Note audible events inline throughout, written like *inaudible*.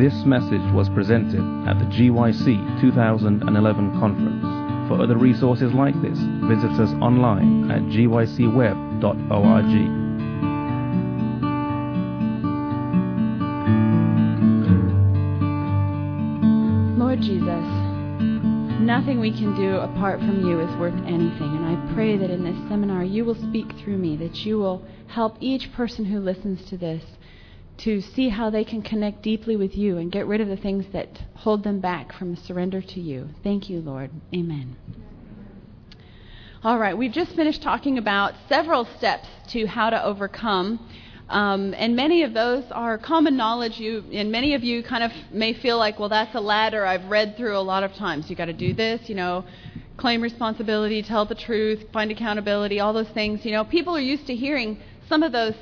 This message was presented at the GYC 2011 conference. For other resources like this, visit us online at gycweb.org. Lord Jesus, nothing we can do apart from you is worth anything. And I pray that in this seminar you will speak through me, that you will help each person who listens to this to see how they can connect deeply with you and get rid of the things that hold them back from surrender to you. Thank you, Lord. Amen. All right, we've just finished talking about several steps to how to overcome. Um, and many of those are common knowledge. You and many of you kind of may feel like, well, that's a ladder I've read through a lot of times. You got to do this, you know, claim responsibility, tell the truth, find accountability, all those things. You know, people are used to hearing some of those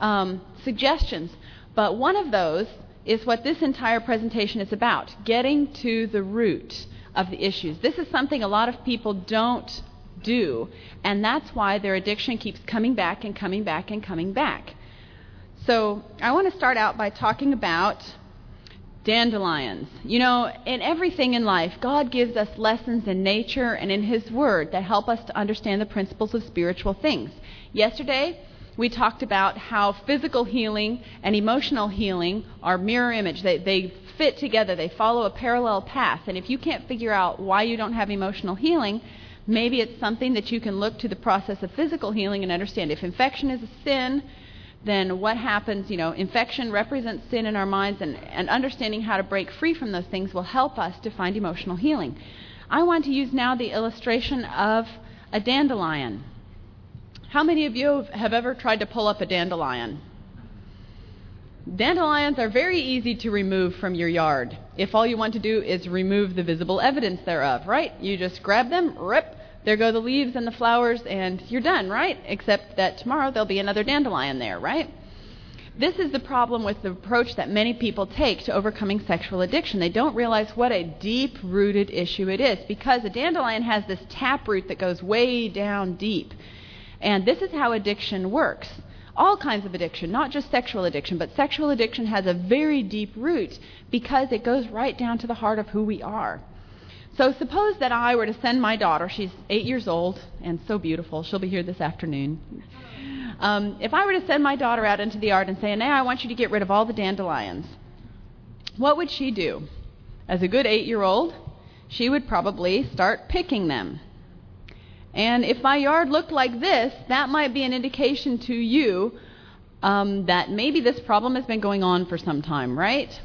um, suggestions. But one of those is what this entire presentation is about getting to the root of the issues. This is something a lot of people don't do, and that's why their addiction keeps coming back and coming back and coming back. So, I want to start out by talking about dandelions. You know, in everything in life, God gives us lessons in nature and in His Word that help us to understand the principles of spiritual things. Yesterday, we talked about how physical healing and emotional healing are mirror image. They, they fit together, they follow a parallel path. And if you can't figure out why you don't have emotional healing, maybe it's something that you can look to the process of physical healing and understand. If infection is a sin, then what happens? You know, infection represents sin in our minds, and, and understanding how to break free from those things will help us to find emotional healing. I want to use now the illustration of a dandelion. How many of you have ever tried to pull up a dandelion? Dandelions are very easy to remove from your yard if all you want to do is remove the visible evidence thereof, right? You just grab them, rip, there go the leaves and the flowers, and you're done, right? Except that tomorrow there'll be another dandelion there, right? This is the problem with the approach that many people take to overcoming sexual addiction. They don't realize what a deep rooted issue it is because a dandelion has this taproot that goes way down deep. And this is how addiction works. All kinds of addiction, not just sexual addiction, but sexual addiction has a very deep root because it goes right down to the heart of who we are. So suppose that I were to send my daughter, she's eight years old and so beautiful, she'll be here this afternoon. Um, if I were to send my daughter out into the yard and say, Now I want you to get rid of all the dandelions, what would she do? As a good eight year old, she would probably start picking them. And if my yard looked like this, that might be an indication to you um, that maybe this problem has been going on for some time, right?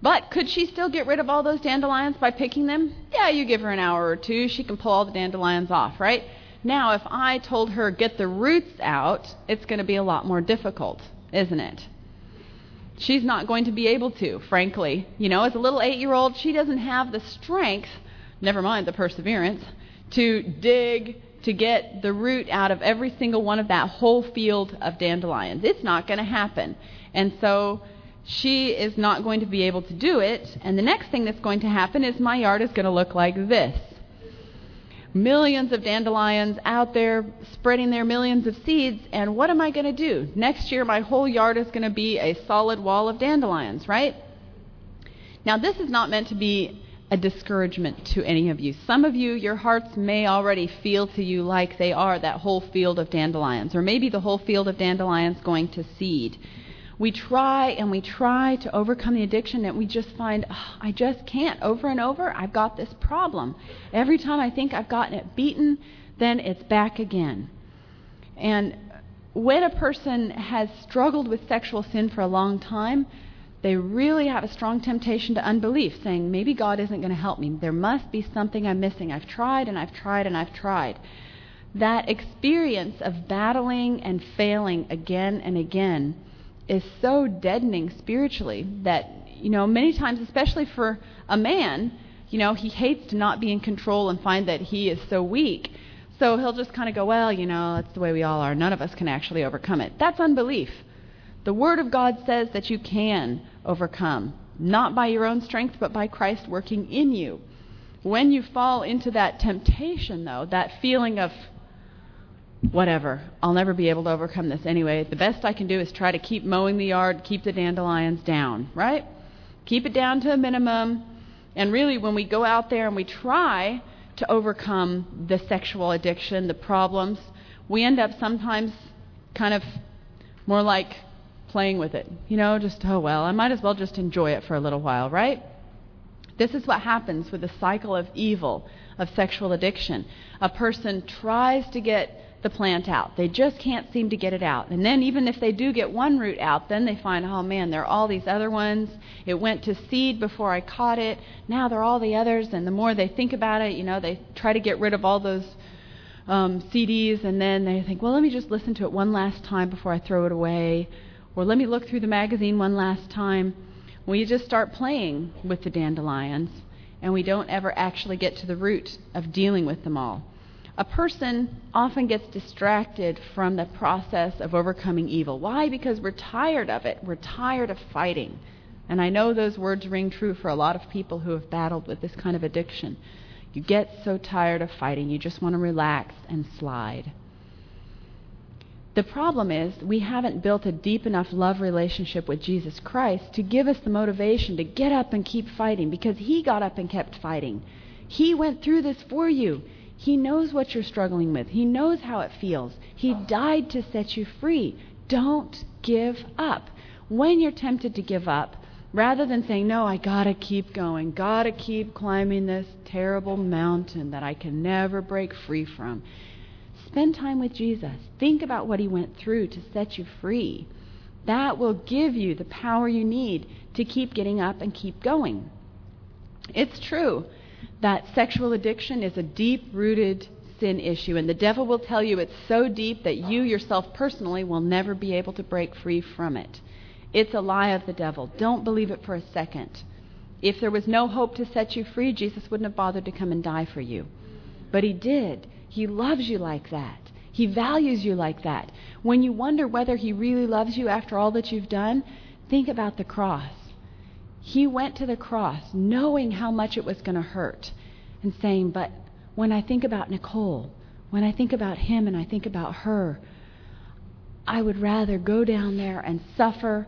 But could she still get rid of all those dandelions by picking them? Yeah, you give her an hour or two, she can pull all the dandelions off, right? Now, if I told her get the roots out, it's going to be a lot more difficult, isn't it? She's not going to be able to, frankly. You know, as a little eight year old, she doesn't have the strength, never mind the perseverance, to dig to get the root out of every single one of that whole field of dandelions. It's not going to happen. And so she is not going to be able to do it. And the next thing that's going to happen is my yard is going to look like this millions of dandelions out there spreading their millions of seeds. And what am I going to do? Next year, my whole yard is going to be a solid wall of dandelions, right? Now, this is not meant to be a discouragement to any of you. Some of you, your hearts may already feel to you like they are that whole field of dandelions, or maybe the whole field of dandelions going to seed. We try and we try to overcome the addiction, and we just find, oh, I just can't. Over and over, I've got this problem. Every time I think I've gotten it beaten, then it's back again. And when a person has struggled with sexual sin for a long time, they really have a strong temptation to unbelief, saying, maybe God isn't going to help me. There must be something I'm missing. I've tried and I've tried and I've tried. That experience of battling and failing again and again is so deadening spiritually that, you know, many times, especially for a man, you know, he hates to not be in control and find that he is so weak. So he'll just kind of go, well, you know, that's the way we all are. None of us can actually overcome it. That's unbelief. The Word of God says that you can overcome, not by your own strength, but by Christ working in you. When you fall into that temptation, though, that feeling of, whatever, I'll never be able to overcome this anyway, the best I can do is try to keep mowing the yard, keep the dandelions down, right? Keep it down to a minimum. And really, when we go out there and we try to overcome the sexual addiction, the problems, we end up sometimes kind of more like playing with it. You know, just, oh, well, I might as well just enjoy it for a little while, right? This is what happens with the cycle of evil, of sexual addiction. A person tries to get the plant out. They just can't seem to get it out. And then, even if they do get one root out, then they find, oh man, there are all these other ones. It went to seed before I caught it. Now there are all the others. And the more they think about it, you know, they try to get rid of all those um, CDs, and then they think, well, let me just listen to it one last time before I throw it away. Or let me look through the magazine one last time. We just start playing with the dandelions, and we don't ever actually get to the root of dealing with them all a person often gets distracted from the process of overcoming evil. Why? Because we're tired of it. We're tired of fighting. And I know those words ring true for a lot of people who have battled with this kind of addiction. You get so tired of fighting, you just want to relax and slide. The problem is, we haven't built a deep enough love relationship with Jesus Christ to give us the motivation to get up and keep fighting because He got up and kept fighting. He went through this for you. He knows what you're struggling with. He knows how it feels. He died to set you free. Don't give up. When you're tempted to give up, rather than saying, No, I gotta keep going, gotta keep climbing this terrible mountain that I can never break free from, spend time with Jesus. Think about what he went through to set you free. That will give you the power you need to keep getting up and keep going. It's true that sexual addiction is a deep rooted sin issue, and the devil will tell you it's so deep that you yourself personally will never be able to break free from it. It's a lie of the devil. Don't believe it for a second. If there was no hope to set you free, Jesus wouldn't have bothered to come and die for you. But he did. He loves you like that. He values you like that. When you wonder whether he really loves you after all that you've done, think about the cross. He went to the cross knowing how much it was going to hurt and saying, But when I think about Nicole, when I think about him and I think about her, I would rather go down there and suffer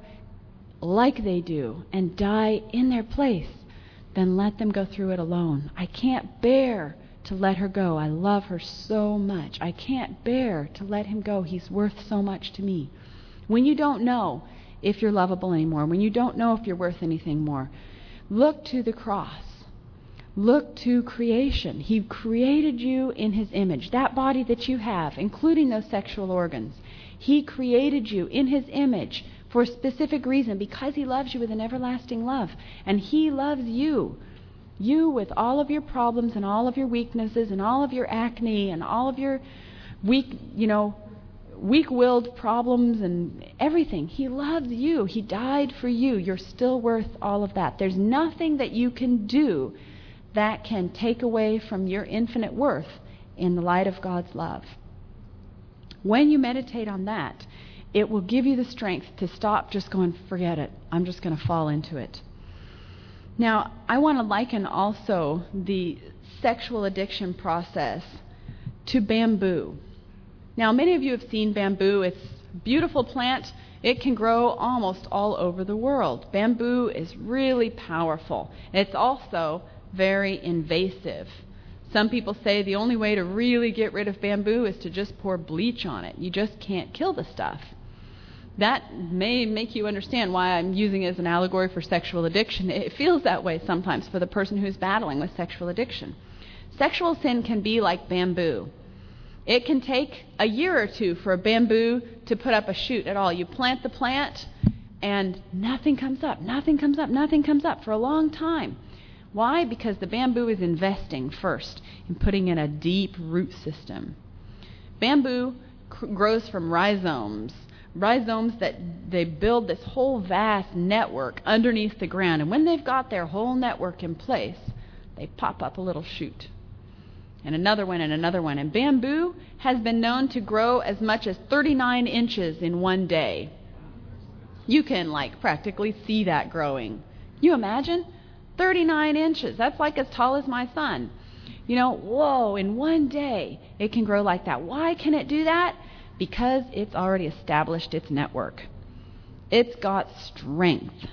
like they do and die in their place than let them go through it alone. I can't bear to let her go. I love her so much. I can't bear to let him go. He's worth so much to me. When you don't know, if you're lovable anymore, when you don't know if you're worth anything more. Look to the cross. Look to creation. He created you in His image. That body that you have, including those sexual organs, He created you in His image for a specific reason because He loves you with an everlasting love. And He loves you. You, with all of your problems and all of your weaknesses and all of your acne and all of your weak, you know, weak willed problems and everything. He loves you. He died for you. You're still worth all of that. There's nothing that you can do that can take away from your infinite worth in the light of God's love. When you meditate on that, it will give you the strength to stop just going, forget it. I'm just going to fall into it. Now, I want to liken also the sexual addiction process to bamboo. Now, many of you have seen bamboo. It's a beautiful plant. It can grow almost all over the world. Bamboo is really powerful. It's also very invasive. Some people say the only way to really get rid of bamboo is to just pour bleach on it. You just can't kill the stuff. That may make you understand why I'm using it as an allegory for sexual addiction. It feels that way sometimes for the person who's battling with sexual addiction. Sexual sin can be like bamboo. It can take a year or two for a bamboo to put up a shoot at all. You plant the plant, and nothing comes up, nothing comes up, nothing comes up for a long time. Why? Because the bamboo is investing first in putting in a deep root system. Bamboo grows from rhizomes, rhizomes that they build this whole vast network underneath the ground. And when they've got their whole network in place, they pop up a little shoot and another one and another one. And bamboo has been known to grow as much as 39 inches in one day. You can like practically see that growing. You imagine? 39 inches. That's like as tall as my son. You know, whoa, in one day it can grow like that. Why can it do that? Because it's already established its network. It's got strength.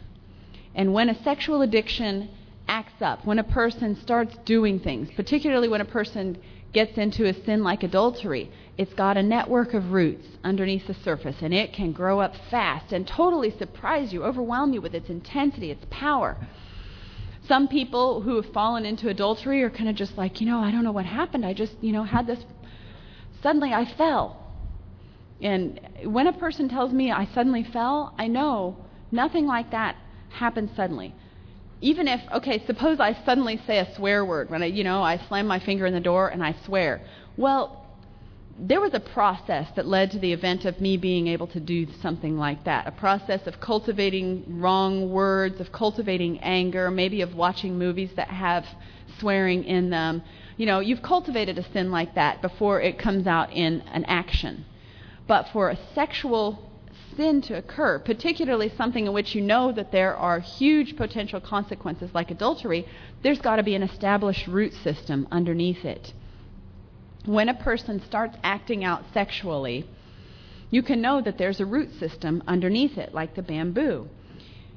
And when a sexual addiction acts up, when a person starts doing things, particularly when a person gets into a sin like adultery, it's got a network of roots underneath the surface, and it can grow up fast and totally surprise you, overwhelm you with its intensity, its power. Some people who have fallen into adultery are kind of just like, you know, I don't know what happened. I just, you know, had this. Suddenly I fell. And when a person tells me I suddenly fell, I know nothing like that happens suddenly. Even if, okay, suppose I suddenly say a swear word when I, you know, I slam my finger in the door and I swear. Well, there was a process that led to the event of me being able to do something like that. A process of cultivating wrong words, of cultivating anger, maybe of watching movies that have swearing in them. You know, you've cultivated a sin like that before it comes out in an action. But for a sexual sin to occur, particularly something in which you know that there are huge potential consequences like adultery, there's got to be an established root system underneath it when a person starts acting out sexually, you can know that there's a root system underneath it, like the bamboo.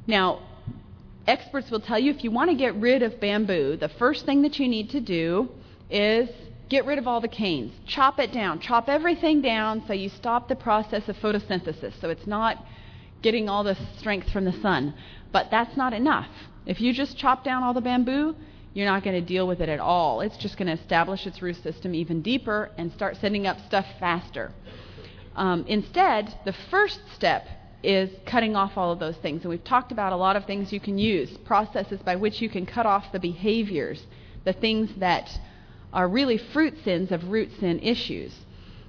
Now, experts will tell you if you want to get rid of bamboo, the first thing that you need to do is get rid of all the canes. Chop it down. Chop everything down so you stop the process of photosynthesis. So it's not getting all the strength from the sun. But that's not enough. If you just chop down all the bamboo, you're not going to deal with it at all. It's just going to establish its root system even deeper and start sending up stuff faster. Um, instead, the first step is cutting off all of those things. And we've talked about a lot of things you can use, processes by which you can cut off the behaviors, the things that are really fruit sins of root sin issues.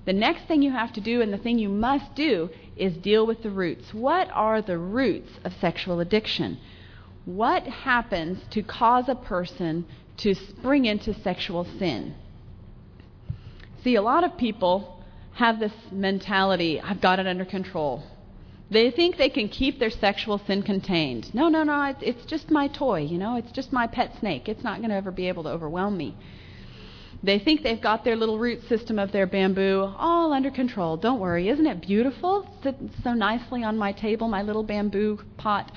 The next thing you have to do, and the thing you must do, is deal with the roots. What are the roots of sexual addiction? what happens to cause a person to spring into sexual sin? See, a lot of people have this mentality I've got it under control. They think they can keep their sexual sin contained. No, no, no, it's just my toy, you know, it's just my pet snake. It's not going to ever be able to overwhelm me. They think they've got their little root system of their bamboo all under control. Don't worry, isn't it beautiful? Sitting so nicely on my table, my little bamboo pot.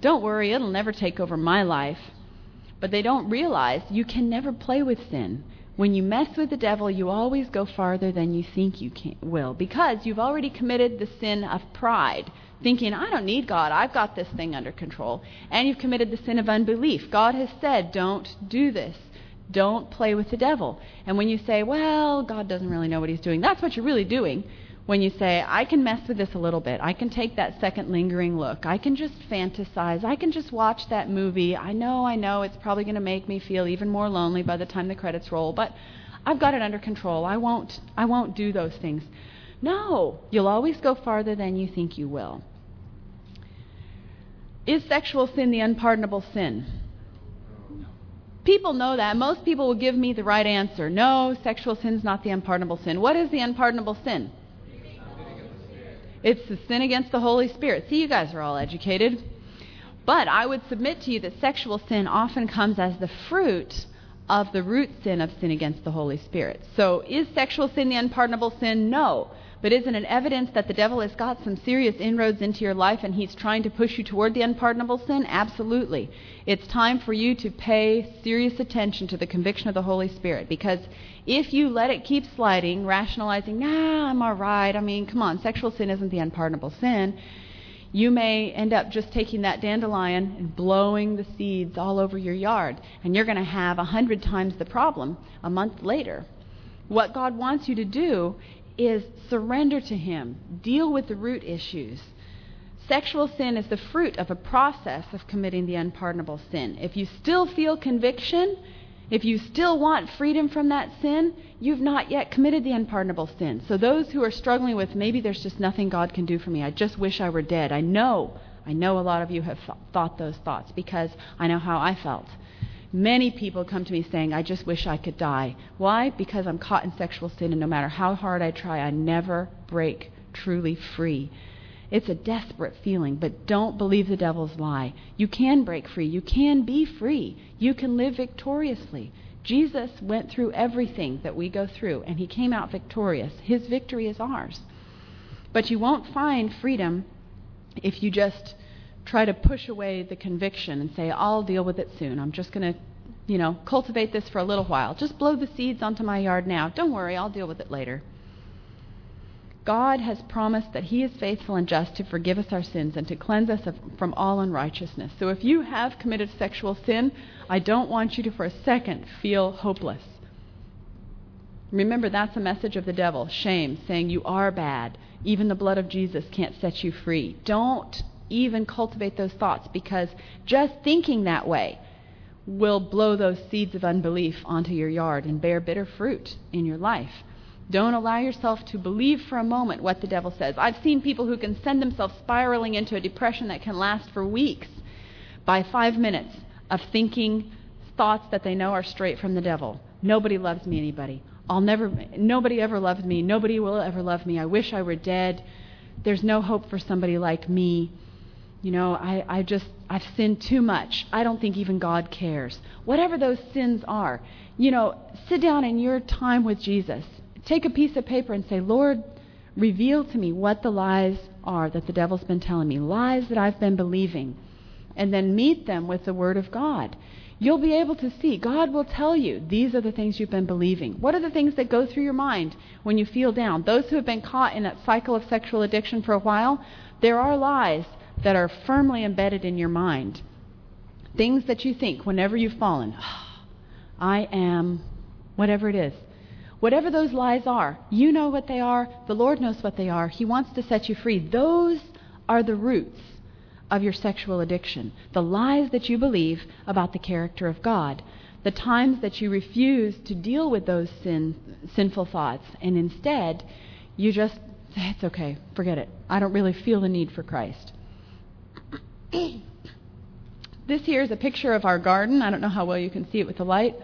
Don't worry, it'll never take over my life. But they don't realize you can never play with sin. When you mess with the devil, you always go farther than you think you can, will because you've already committed the sin of pride, thinking, I don't need God, I've got this thing under control. And you've committed the sin of unbelief. God has said, don't do this. Don't play with the devil. And when you say, well, God doesn't really know what he's doing, that's what you're really doing when you say, I can mess with this a little bit. I can take that second lingering look. I can just fantasize. I can just watch that movie. I know, I know it's probably going to make me feel even more lonely by the time the credits roll, but I've got it under control. I won't I won't do those things. No, you'll always go farther than you think you will. Is sexual sin the unpardonable sin? People know that. Most people will give me the right answer. No, sexual sin is not the unpardonable sin. What is the unpardonable sin? It's the sin against the Holy Spirit. See, you guys are all educated. But I would submit to you that sexual sin often comes as the fruit of the root sin of sin against the Holy Spirit. So, is sexual sin the unpardonable sin? No. But isn't it evidence that the devil has got some serious inroads into your life and he's trying to push you toward the unpardonable sin? Absolutely. It's time for you to pay serious attention to the conviction of the Holy Spirit because if you let it keep sliding, rationalizing, nah, I'm all right, I mean, come on, sexual sin isn't the unpardonable sin, you may end up just taking that dandelion and blowing the seeds all over your yard, and you're going to have a hundred times the problem a month later. What God wants you to do is surrender to Him, deal with the root issues. Sexual sin is the fruit of a process of committing the unpardonable sin. If you still feel conviction, if you still want freedom from that sin, you've not yet committed the unpardonable sin. So, those who are struggling with maybe there's just nothing God can do for me, I just wish I were dead. I know, I know a lot of you have thought those thoughts because I know how I felt. Many people come to me saying, I just wish I could die. Why? Because I'm caught in sexual sin, and no matter how hard I try, I never break truly free. It's a desperate feeling, but don't believe the devil's lie. You can break free. You can be free. You can live victoriously. Jesus went through everything that we go through, and he came out victorious. His victory is ours. But you won't find freedom if you just try to push away the conviction and say, I'll deal with it soon. I'm just going to, you know, cultivate this for a little while. Just blow the seeds onto my yard now. Don't worry, I'll deal with it later. God has promised that He is faithful and just to forgive us our sins and to cleanse us of, from all unrighteousness. So if you have committed sexual sin, I don't want you to for a second feel hopeless. Remember, that's a message of the devil shame, saying you are bad. Even the blood of Jesus can't set you free. Don't even cultivate those thoughts because just thinking that way will blow those seeds of unbelief onto your yard and bear bitter fruit in your life. Don't allow yourself to believe for a moment what the devil says. I've seen people who can send themselves spiraling into a depression that can last for weeks by five minutes of thinking thoughts that they know are straight from the devil. Nobody loves me anybody. I'll never nobody ever loved me. Nobody will ever love me. I wish I were dead. There's no hope for somebody like me. You know, I, I just I've sinned too much. I don't think even God cares. Whatever those sins are, you know, sit down in your time with Jesus take a piece of paper and say, Lord, reveal to me what the lies are that the devil's been telling me, lies that I've been believing, and then meet them with the Word of God. You'll be able to see. God will tell you these are the things you've been believing. What are the things that go through your mind when you feel down? Those who have been caught in that cycle of sexual addiction for a while, there are lies that are firmly embedded in your mind. Things that you think whenever you've fallen. Ah, I am, whatever it is. Whatever those lies are, you know what they are, the Lord knows what they are. He wants to set you free. Those are the roots of your sexual addiction. The lies that you believe about the character of God. The times that you refuse to deal with those sin, sinful thoughts, and instead you just It's okay, forget it. I don't really feel the need for Christ. *coughs* this here is a picture of our garden. I don't know how well you can see it with the light.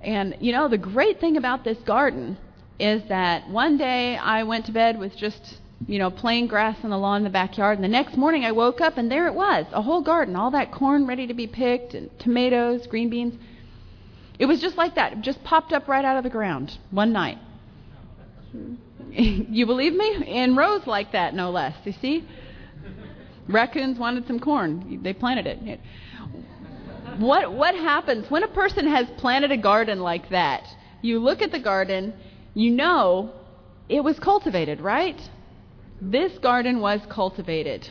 And, you know, the great thing about this garden is that one day I went to bed with just, you know, plain grass on the lawn in the backyard, and the next morning I woke up and there it was a whole garden, all that corn ready to be picked, and tomatoes, green beans. It was just like that. It just popped up right out of the ground one night. *laughs* you believe me? In rows like that, no less. You see? Raccoons wanted some corn. They planted it what what happens when a person has planted a garden like that? You look at the garden, you know it was cultivated, right? This garden was cultivated.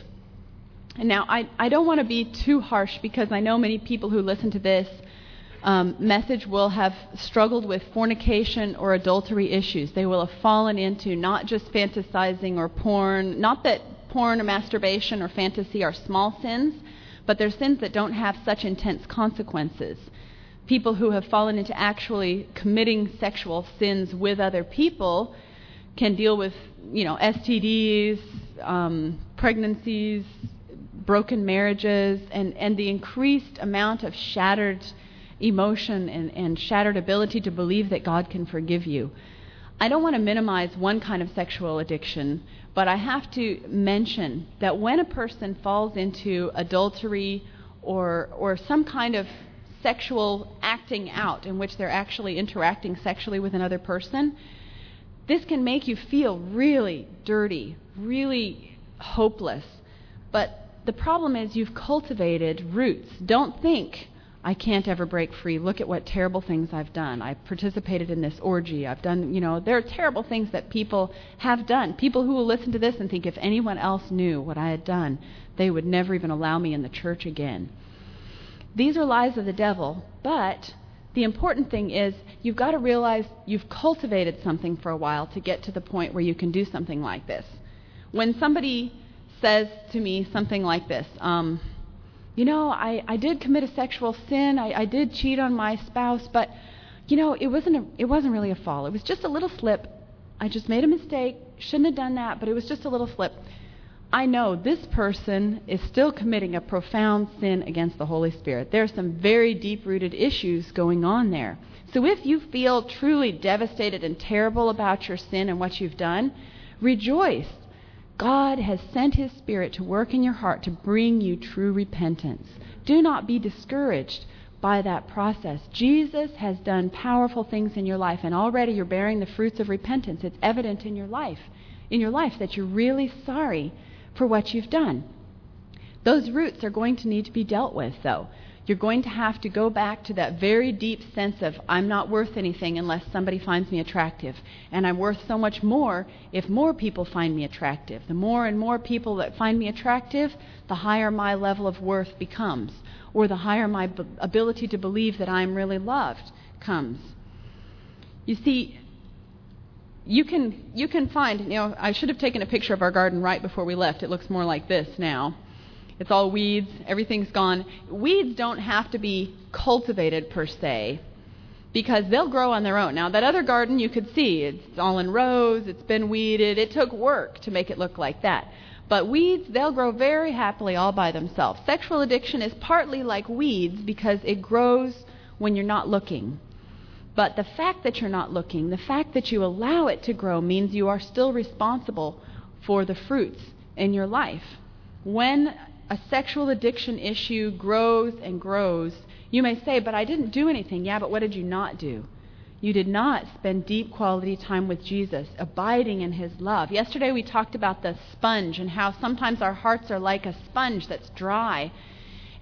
And now I, I don't want to be too harsh because I know many people who listen to this um, message will have struggled with fornication or adultery issues. They will have fallen into not just fantasizing or porn, not that porn or masturbation or fantasy are small sins, but they're sins that don't have such intense consequences. People who have fallen into actually committing sexual sins with other people can deal with, you know, STDs, um, pregnancies, broken marriages, and, and the increased amount of shattered emotion and, and shattered ability to believe that God can forgive you. I don't want to minimize one kind of sexual addiction, but I have to mention that when a person falls into adultery or, or some kind of sexual acting out in which they're actually interacting sexually with another person, this can make you feel really dirty, really hopeless. But the problem is you've cultivated roots. Don't think I can't ever break free. Look at what terrible things I've done. I participated in this orgy. I've done, you know, there are terrible things that people have done. People who will listen to this and think if anyone else knew what I had done, they would never even allow me in the church again. These are lies of the devil, but the important thing is you've got to realize you've cultivated something for a while to get to the point where you can do something like this. When somebody says to me something like this, um, you know, I, I did commit a sexual sin. I, I did cheat on my spouse, but, you know, it wasn't, a, it wasn't really a fall. It was just a little slip. I just made a mistake. Shouldn't have done that, but it was just a little slip. I know this person is still committing a profound sin against the Holy Spirit. There are some very deep rooted issues going on there. So if you feel truly devastated and terrible about your sin and what you've done, rejoice God has sent His Spirit to work in your heart to bring you true repentance. Do not be discouraged by that process. Jesus has done powerful things in your life, and already you're bearing the fruits of repentance. It's evident in your life, in your life that you're really sorry for what you've done. Those roots are going to need to be dealt with, though. You're going to have to go back to that very deep sense of, I'm not worth anything unless somebody finds me attractive. And I'm worth so much more if more people find me attractive. The more and more people that find me attractive, the higher my level of worth becomes, or the higher my b- ability to believe that I'm really loved comes. You see, you can you can find you know I should have taken a picture of our garden right before we left. It looks more like this now. It's all weeds, everything's gone. Weeds don't have to be cultivated per se because they'll grow on their own. Now that other garden you could see, it's all in rows, it's been weeded. It took work to make it look like that. But weeds, they'll grow very happily all by themselves. Sexual addiction is partly like weeds because it grows when you're not looking. But the fact that you're not looking, the fact that you allow it to grow, means you are still responsible for the fruits in your life. When a sexual addiction issue grows and grows, you may say, But I didn't do anything. Yeah, but what did you not do? You did not spend deep quality time with Jesus, abiding in his love. Yesterday we talked about the sponge and how sometimes our hearts are like a sponge that's dry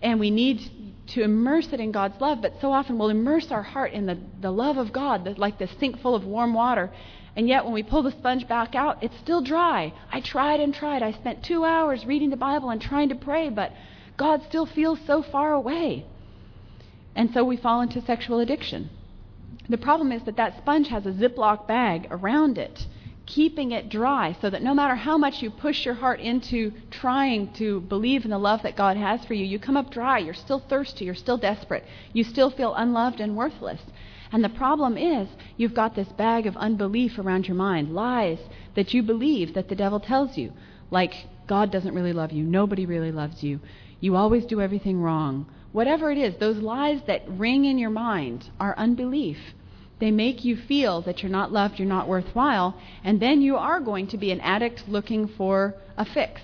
and we need to immerse it in God's love, but so often we'll immerse our heart in the, the love of God, like this sink full of warm water. And yet, when we pull the sponge back out, it's still dry. I tried and tried. I spent two hours reading the Bible and trying to pray, but God still feels so far away. And so we fall into sexual addiction. The problem is that that sponge has a Ziploc bag around it keeping it dry so that no matter how much you push your heart into trying to believe in the love that God has for you, you come up dry. You're still thirsty. You're still desperate. You still feel unloved and worthless. And the problem is, you've got this bag of unbelief around your mind, lies that you believe that the devil tells you, like God doesn't really love you, nobody really loves you, you always do everything wrong. Whatever it is, those lies that ring in your mind are unbelief. They make you feel that you're not loved, you're not worthwhile, and then you are going to be an addict looking for a fix.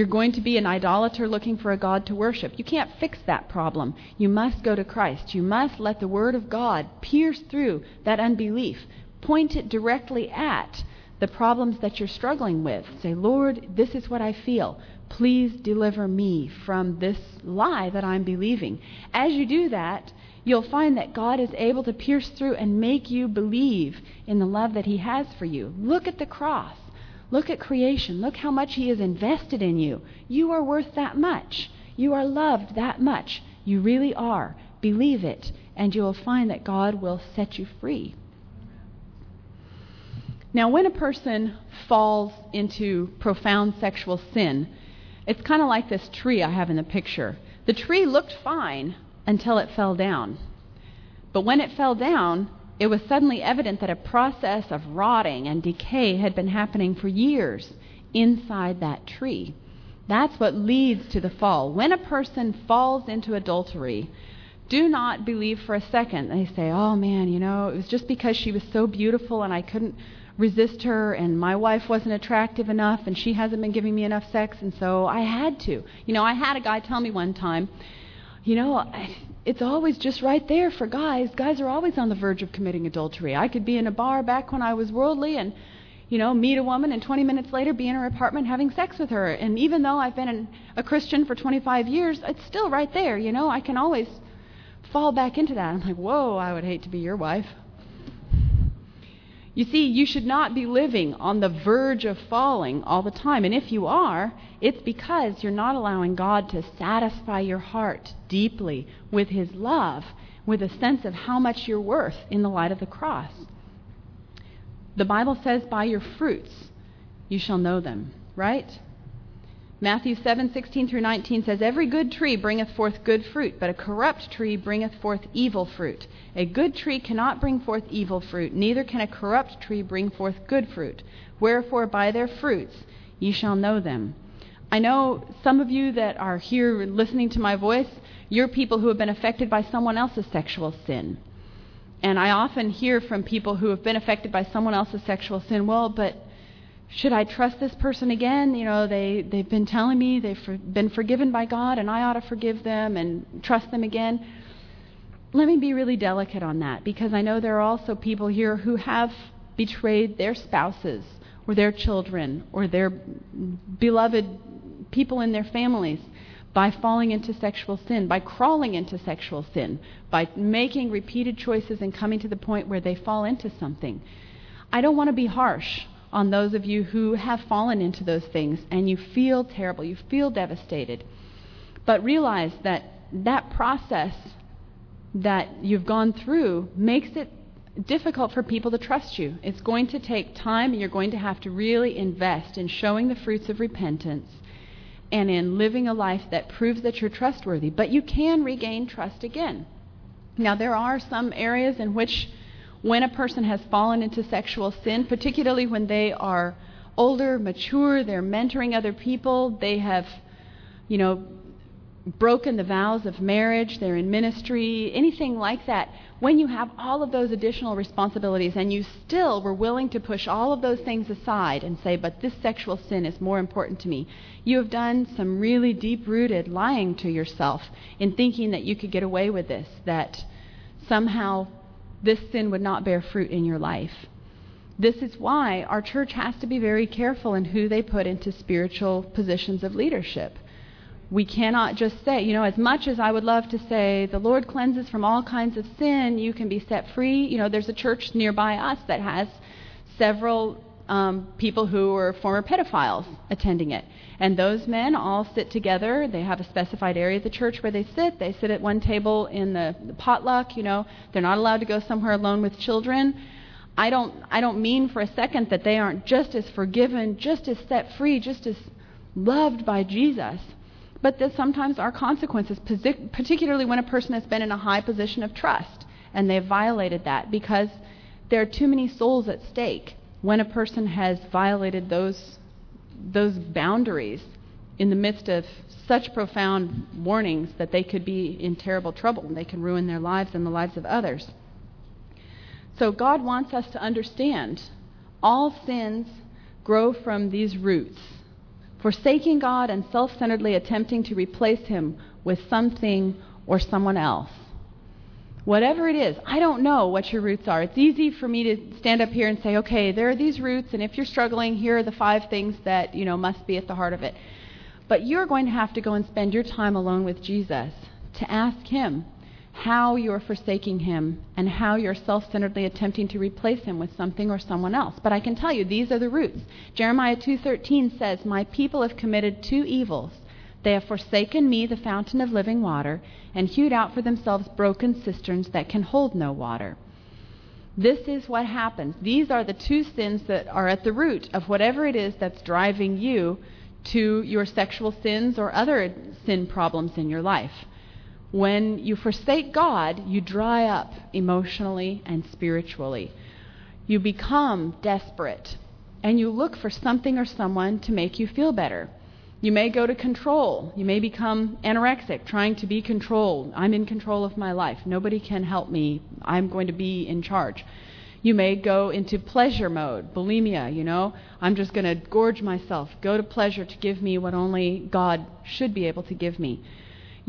You're going to be an idolater looking for a God to worship. You can't fix that problem. You must go to Christ. You must let the Word of God pierce through that unbelief, point it directly at the problems that you're struggling with. Say, Lord, this is what I feel. Please deliver me from this lie that I'm believing. As you do that, you'll find that God is able to pierce through and make you believe in the love that He has for you. Look at the cross. Look at creation. Look how much He has invested in you. You are worth that much. You are loved that much. You really are. Believe it, and you will find that God will set you free. Now, when a person falls into profound sexual sin, it's kind of like this tree I have in the picture. The tree looked fine until it fell down. But when it fell down, it was suddenly evident that a process of rotting and decay had been happening for years inside that tree. That's what leads to the fall. When a person falls into adultery, do not believe for a second. They say, oh man, you know, it was just because she was so beautiful and I couldn't resist her and my wife wasn't attractive enough and she hasn't been giving me enough sex and so I had to. You know, I had a guy tell me one time you know, it's always just right there for guys. Guys are always on the verge of committing adultery. I could be in a bar back when I was worldly and, you know, meet a woman and 20 minutes later be in her apartment having sex with her. And even though I've been an, a Christian for 25 years, it's still right there. You know, I can always fall back into that. I'm like, whoa, I would hate to be your wife. You see, you should not be living on the verge of falling all the time. And if you are, it's because you're not allowing God to satisfy your heart deeply with His love, with a sense of how much you're worth in the light of the cross. The Bible says, by your fruits you shall know them, right? Matthew 7:16 through 19 says, "Every good tree bringeth forth good fruit, but a corrupt tree bringeth forth evil fruit. A good tree cannot bring forth evil fruit, neither can a corrupt tree bring forth good fruit. Wherefore by their fruits ye shall know them." I know some of you that are here listening to my voice, you're people who have been affected by someone else's sexual sin. And I often hear from people who have been affected by someone else's sexual sin, well, but should I trust this person again? You know, they, they've been telling me they've for, been forgiven by God and I ought to forgive them and trust them again. Let me be really delicate on that because I know there are also people here who have betrayed their spouses or their children or their beloved people in their families by falling into sexual sin, by crawling into sexual sin, by making repeated choices and coming to the point where they fall into something. I don't want to be harsh on those of you who have fallen into those things and you feel terrible, you feel devastated. But realize that that process that you've gone through makes it difficult for people to trust you. It's going to take time, and you're going to have to really invest in showing the fruits of repentance and in living a life that proves that you're trustworthy. But you can regain trust again. Now, there are some areas in which, when a person has fallen into sexual sin, particularly when they are older, mature, they're mentoring other people, they have, you know, broken the vows of marriage, they're in ministry, anything like that, when you have all of those additional responsibilities and you still were willing to push all of those things aside and say, but this sexual sin is more important to me, you have done some really deep rooted lying to yourself in thinking that you could get away with this, that somehow this sin would not bear fruit in your life. This is why our church has to be very careful in who they put into spiritual positions of leadership we cannot just say, you know, as much as I would love to say, the Lord cleanses from all kinds of sin, you can be set free. You know, there's a church nearby us that has several um, people who were former pedophiles attending it. And those men all sit together. They have a specified area of the church where they sit. They sit at one table in the, the potluck, you know. They're not allowed to go somewhere alone with children. I don't I don't mean for a second that they aren't just as forgiven, just as set free, just as loved by Jesus but that sometimes are consequences, particularly when a person has been in a high position of trust and they've violated that because there are too many souls at stake when a person has violated those those boundaries in the midst of such profound warnings that they could be in terrible trouble and they can ruin their lives and the lives of others. So God wants us to understand all sins grow from these roots forsaking God and self centeredly attempting to replace Him with something or someone else. Whatever it is, I don't know what your roots are. It's easy for me to stand up here and say, okay, there are these roots, and if you're struggling, here are the five things that, you know, must be at the heart of it. But you're going to have to go and spend your time alone with Jesus to ask Him how you're forsaking him and how you're self centeredly attempting to replace him with something or someone else. But I can tell you these are the roots. Jeremiah 2:13 says, "My people have committed two evils. They have forsaken me, the fountain of living water, and hewed out for themselves broken cisterns that can hold no water." This is what happens. These are the two sins that are at the root of whatever it is that's driving you to your sexual sins or other sin problems in your life. When you forsake God, you dry up emotionally and spiritually. You become desperate and you look for something or someone to make you feel better. You may go to control. You may become anorexic, trying to be controlled. I'm in control of my life. Nobody can help me. I'm going to be in charge. You may go into pleasure mode, bulimia, you know. I'm just going to gorge myself, go to pleasure to give me what only God should be able to give me.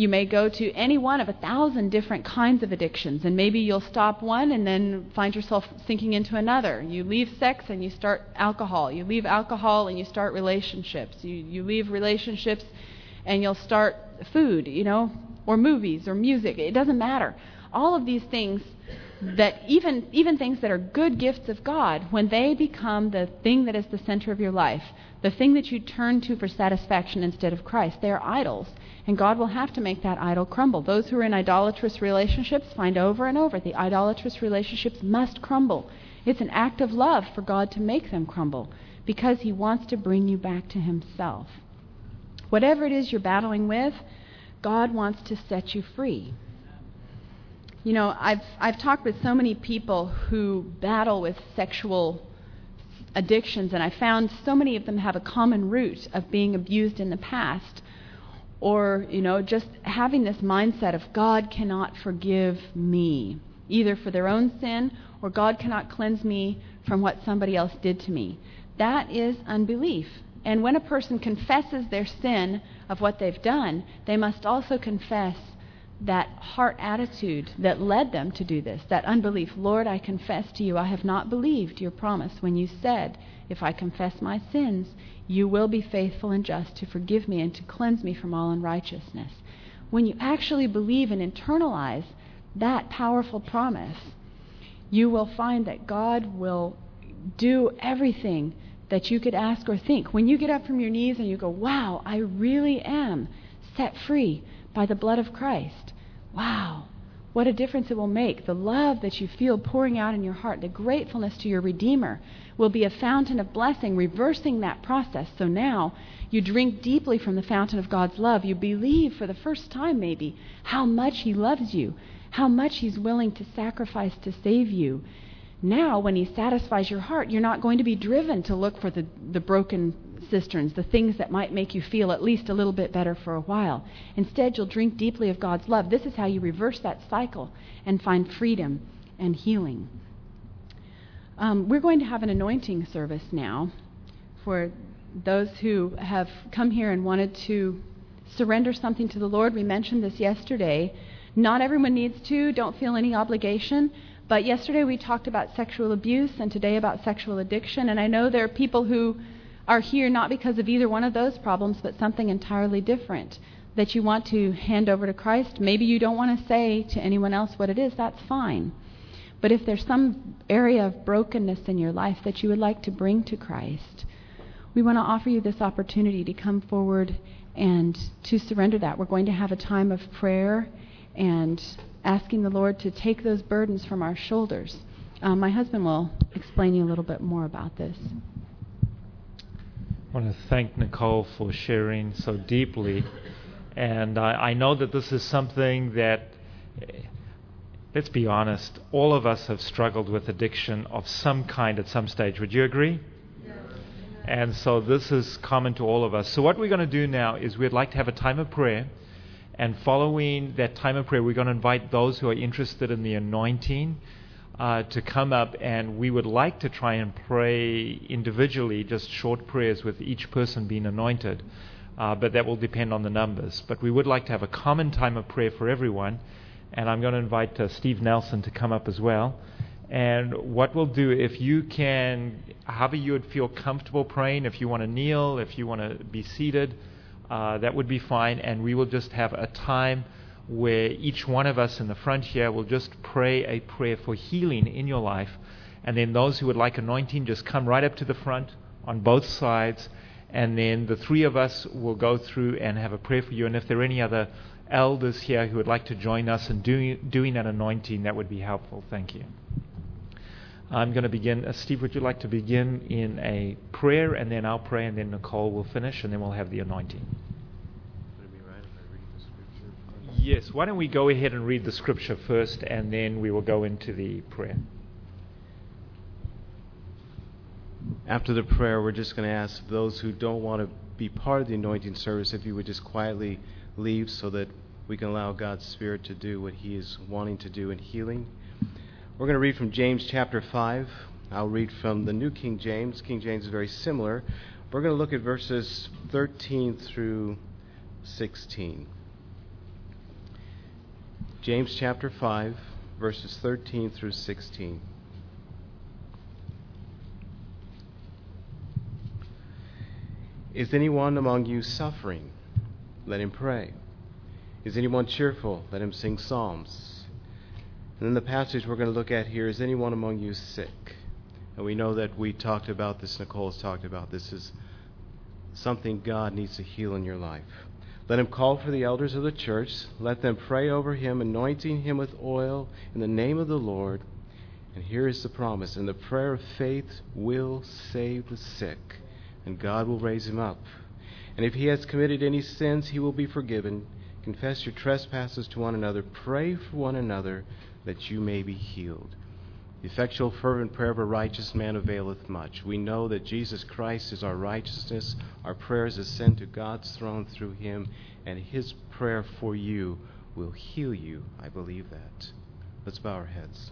You may go to any one of a thousand different kinds of addictions, and maybe you'll stop one and then find yourself sinking into another. You leave sex and you start alcohol. You leave alcohol and you start relationships. You, you leave relationships and you'll start food, you know, or movies or music. It doesn't matter. All of these things that even even things that are good gifts of God, when they become the thing that is the center of your life, the thing that you turn to for satisfaction instead of Christ, they are idols. And God will have to make that idol crumble. Those who are in idolatrous relationships find over and over the idolatrous relationships must crumble. It's an act of love for God to make them crumble because He wants to bring you back to Himself. Whatever it is you're battling with, God wants to set you free. You know, I've, I've talked with so many people who battle with sexual addictions, and I found so many of them have a common root of being abused in the past or you know just having this mindset of God cannot forgive me either for their own sin or God cannot cleanse me from what somebody else did to me. That is unbelief. And when a person confesses their sin of what they've done they must also confess that heart attitude that led them to do this, that unbelief. Lord, I confess to you, I have not believed your promise when you said, If I confess my sins, you will be faithful and just to forgive me and to cleanse me from all unrighteousness. When you actually believe and internalize that powerful promise, you will find that God will do everything that you could ask or think. When you get up from your knees and you go, Wow, I really am set free by the blood of Christ. Wow, what a difference it will make. The love that you feel pouring out in your heart, the gratefulness to your Redeemer, will be a fountain of blessing, reversing that process. So now you drink deeply from the fountain of God's love. You believe for the first time, maybe, how much He loves you, how much He's willing to sacrifice to save you. Now, when He satisfies your heart, you're not going to be driven to look for the, the broken cisterns, the things that might make you feel at least a little bit better for a while. Instead, you'll drink deeply of God's love. This is how you reverse that cycle and find freedom and healing. Um, we're going to have an anointing service now for those who have come here and wanted to surrender something to the Lord. We mentioned this yesterday. Not everyone needs to, don't feel any obligation. But yesterday we talked about sexual abuse and today about sexual addiction. And I know there are people who are here not because of either one of those problems, but something entirely different that you want to hand over to Christ. Maybe you don't want to say to anyone else what it is, that's fine. But if there's some area of brokenness in your life that you would like to bring to Christ, we want to offer you this opportunity to come forward and to surrender that. We're going to have a time of prayer and asking the Lord to take those burdens from our shoulders. Um, my husband will explain you a little bit more about this. I want to thank Nicole for sharing so deeply. And I, I know that this is something that, eh, let's be honest, all of us have struggled with addiction of some kind at some stage. Would you agree? And so this is common to all of us. So, what we're going to do now is we'd like to have a time of prayer. And following that time of prayer, we're going to invite those who are interested in the anointing uh, to come up, and we would like to try and pray individually, just short prayers with each person being anointed. Uh, but that will depend on the numbers. But we would like to have a common time of prayer for everyone, and I'm going to invite uh, Steve Nelson to come up as well. And what we'll do, if you can, however you would feel comfortable praying, if you want to kneel, if you want to be seated, uh, that would be fine. And we will just have a time where each one of us in the front here will just pray a prayer for healing in your life. And then those who would like anointing just come right up to the front on both sides. And then the three of us will go through and have a prayer for you. And if there are any other elders here who would like to join us in doing, doing that anointing, that would be helpful. Thank you. I'm going to begin. Uh, Steve, would you like to begin in a prayer, and then I'll pray, and then Nicole will finish, and then we'll have the anointing. Yes, why don't we go ahead and read the scripture first, and then we will go into the prayer. After the prayer, we're just going to ask those who don't want to be part of the anointing service if you would just quietly leave so that we can allow God's Spirit to do what He is wanting to do in healing. We're going to read from James chapter 5. I'll read from the New King James. King James is very similar. We're going to look at verses 13 through 16. James chapter 5, verses 13 through 16. Is anyone among you suffering? Let him pray. Is anyone cheerful? Let him sing psalms. And then the passage we're going to look at here is anyone among you sick? And we know that we talked about this, Nicole has talked about this is something God needs to heal in your life. Let him call for the elders of the church. Let them pray over him, anointing him with oil in the name of the Lord. And here is the promise. And the prayer of faith will save the sick, and God will raise him up. And if he has committed any sins, he will be forgiven. Confess your trespasses to one another. Pray for one another that you may be healed. The effectual, fervent prayer of a righteous man availeth much. We know that Jesus Christ is our righteousness. Our prayers ascend to God's throne through him, and his prayer for you will heal you. I believe that. Let's bow our heads.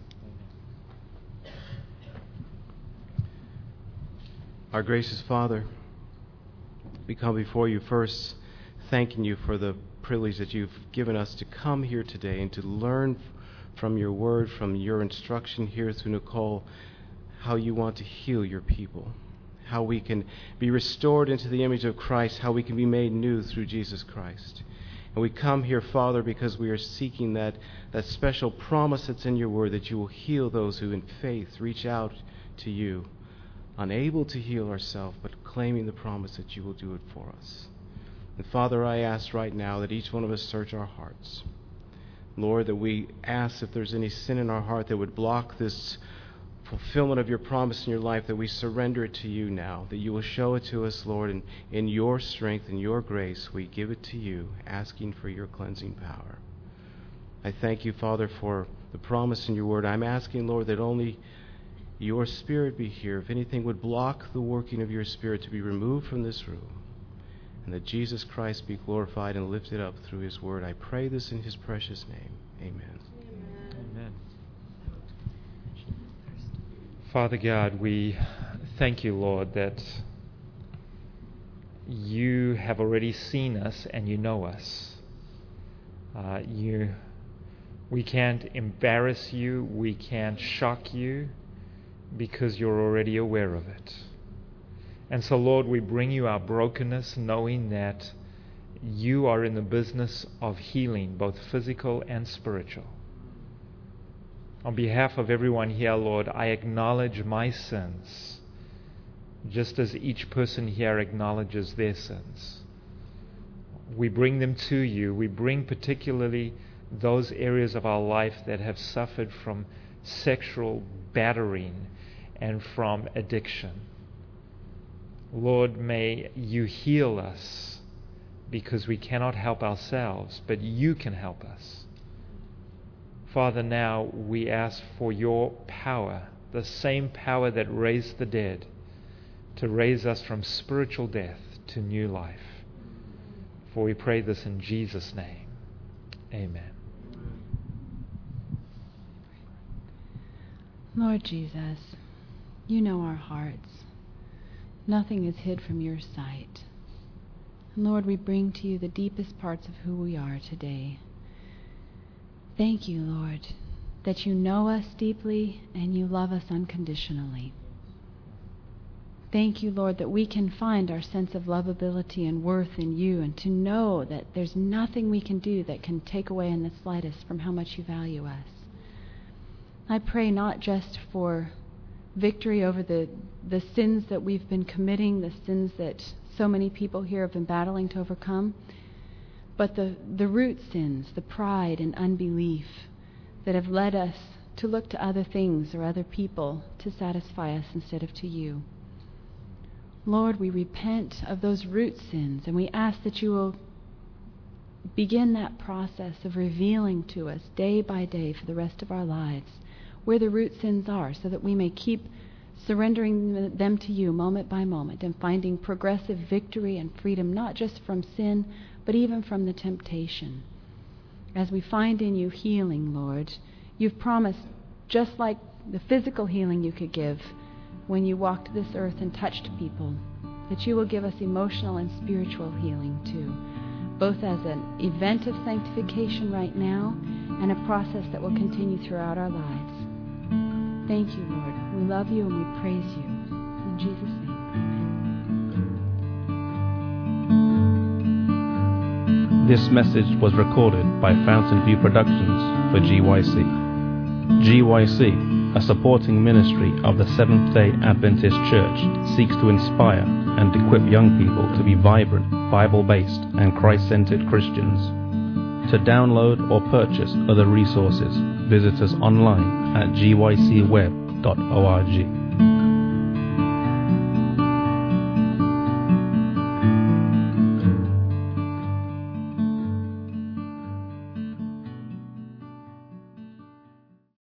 Our gracious Father, we come before you first thanking you for the privilege that you've given us to come here today and to learn from your word, from your instruction here through Nicole, how you want to heal your people, how we can be restored into the image of Christ, how we can be made new through Jesus Christ. And we come here, Father, because we are seeking that, that special promise that's in your word that you will heal those who in faith reach out to you, unable to heal ourselves, but claiming the promise that you will do it for us. And Father, I ask right now that each one of us search our hearts. Lord, that we ask if there's any sin in our heart that would block this fulfillment of your promise in your life, that we surrender it to you now, that you will show it to us, Lord, and in your strength and your grace, we give it to you, asking for your cleansing power. I thank you, Father, for the promise in your word. I'm asking, Lord, that only your spirit be here. If anything would block the working of your spirit to be removed from this room, and that Jesus Christ be glorified and lifted up through his word. I pray this in his precious name. Amen. Amen. Father God, we thank you, Lord, that you have already seen us and you know us. Uh, you, we can't embarrass you, we can't shock you, because you're already aware of it. And so, Lord, we bring you our brokenness, knowing that you are in the business of healing, both physical and spiritual. On behalf of everyone here, Lord, I acknowledge my sins, just as each person here acknowledges their sins. We bring them to you. We bring particularly those areas of our life that have suffered from sexual battering and from addiction. Lord, may you heal us because we cannot help ourselves, but you can help us. Father, now we ask for your power, the same power that raised the dead, to raise us from spiritual death to new life. For we pray this in Jesus' name. Amen. Lord Jesus, you know our hearts. Nothing is hid from your sight. And Lord, we bring to you the deepest parts of who we are today. Thank you, Lord, that you know us deeply and you love us unconditionally. Thank you, Lord, that we can find our sense of lovability and worth in you and to know that there's nothing we can do that can take away in the slightest from how much you value us. I pray not just for victory over the, the sins that we've been committing, the sins that so many people here have been battling to overcome, but the, the root sins, the pride and unbelief that have led us to look to other things or other people to satisfy us instead of to you. Lord, we repent of those root sins and we ask that you will begin that process of revealing to us day by day for the rest of our lives where the root sins are so that we may keep surrendering them to you moment by moment and finding progressive victory and freedom, not just from sin, but even from the temptation. As we find in you healing, Lord, you've promised, just like the physical healing you could give when you walked this earth and touched people, that you will give us emotional and spiritual healing too, both as an event of sanctification right now and a process that will continue throughout our lives. Thank you, Lord. We love you and we praise you. In Jesus' name. Amen. This message was recorded by Fountain View Productions for GYC. GYC, a supporting ministry of the Seventh day Adventist Church, seeks to inspire and equip young people to be vibrant, Bible based, and Christ centered Christians. To download or purchase other resources, visit us online at gycweb.org.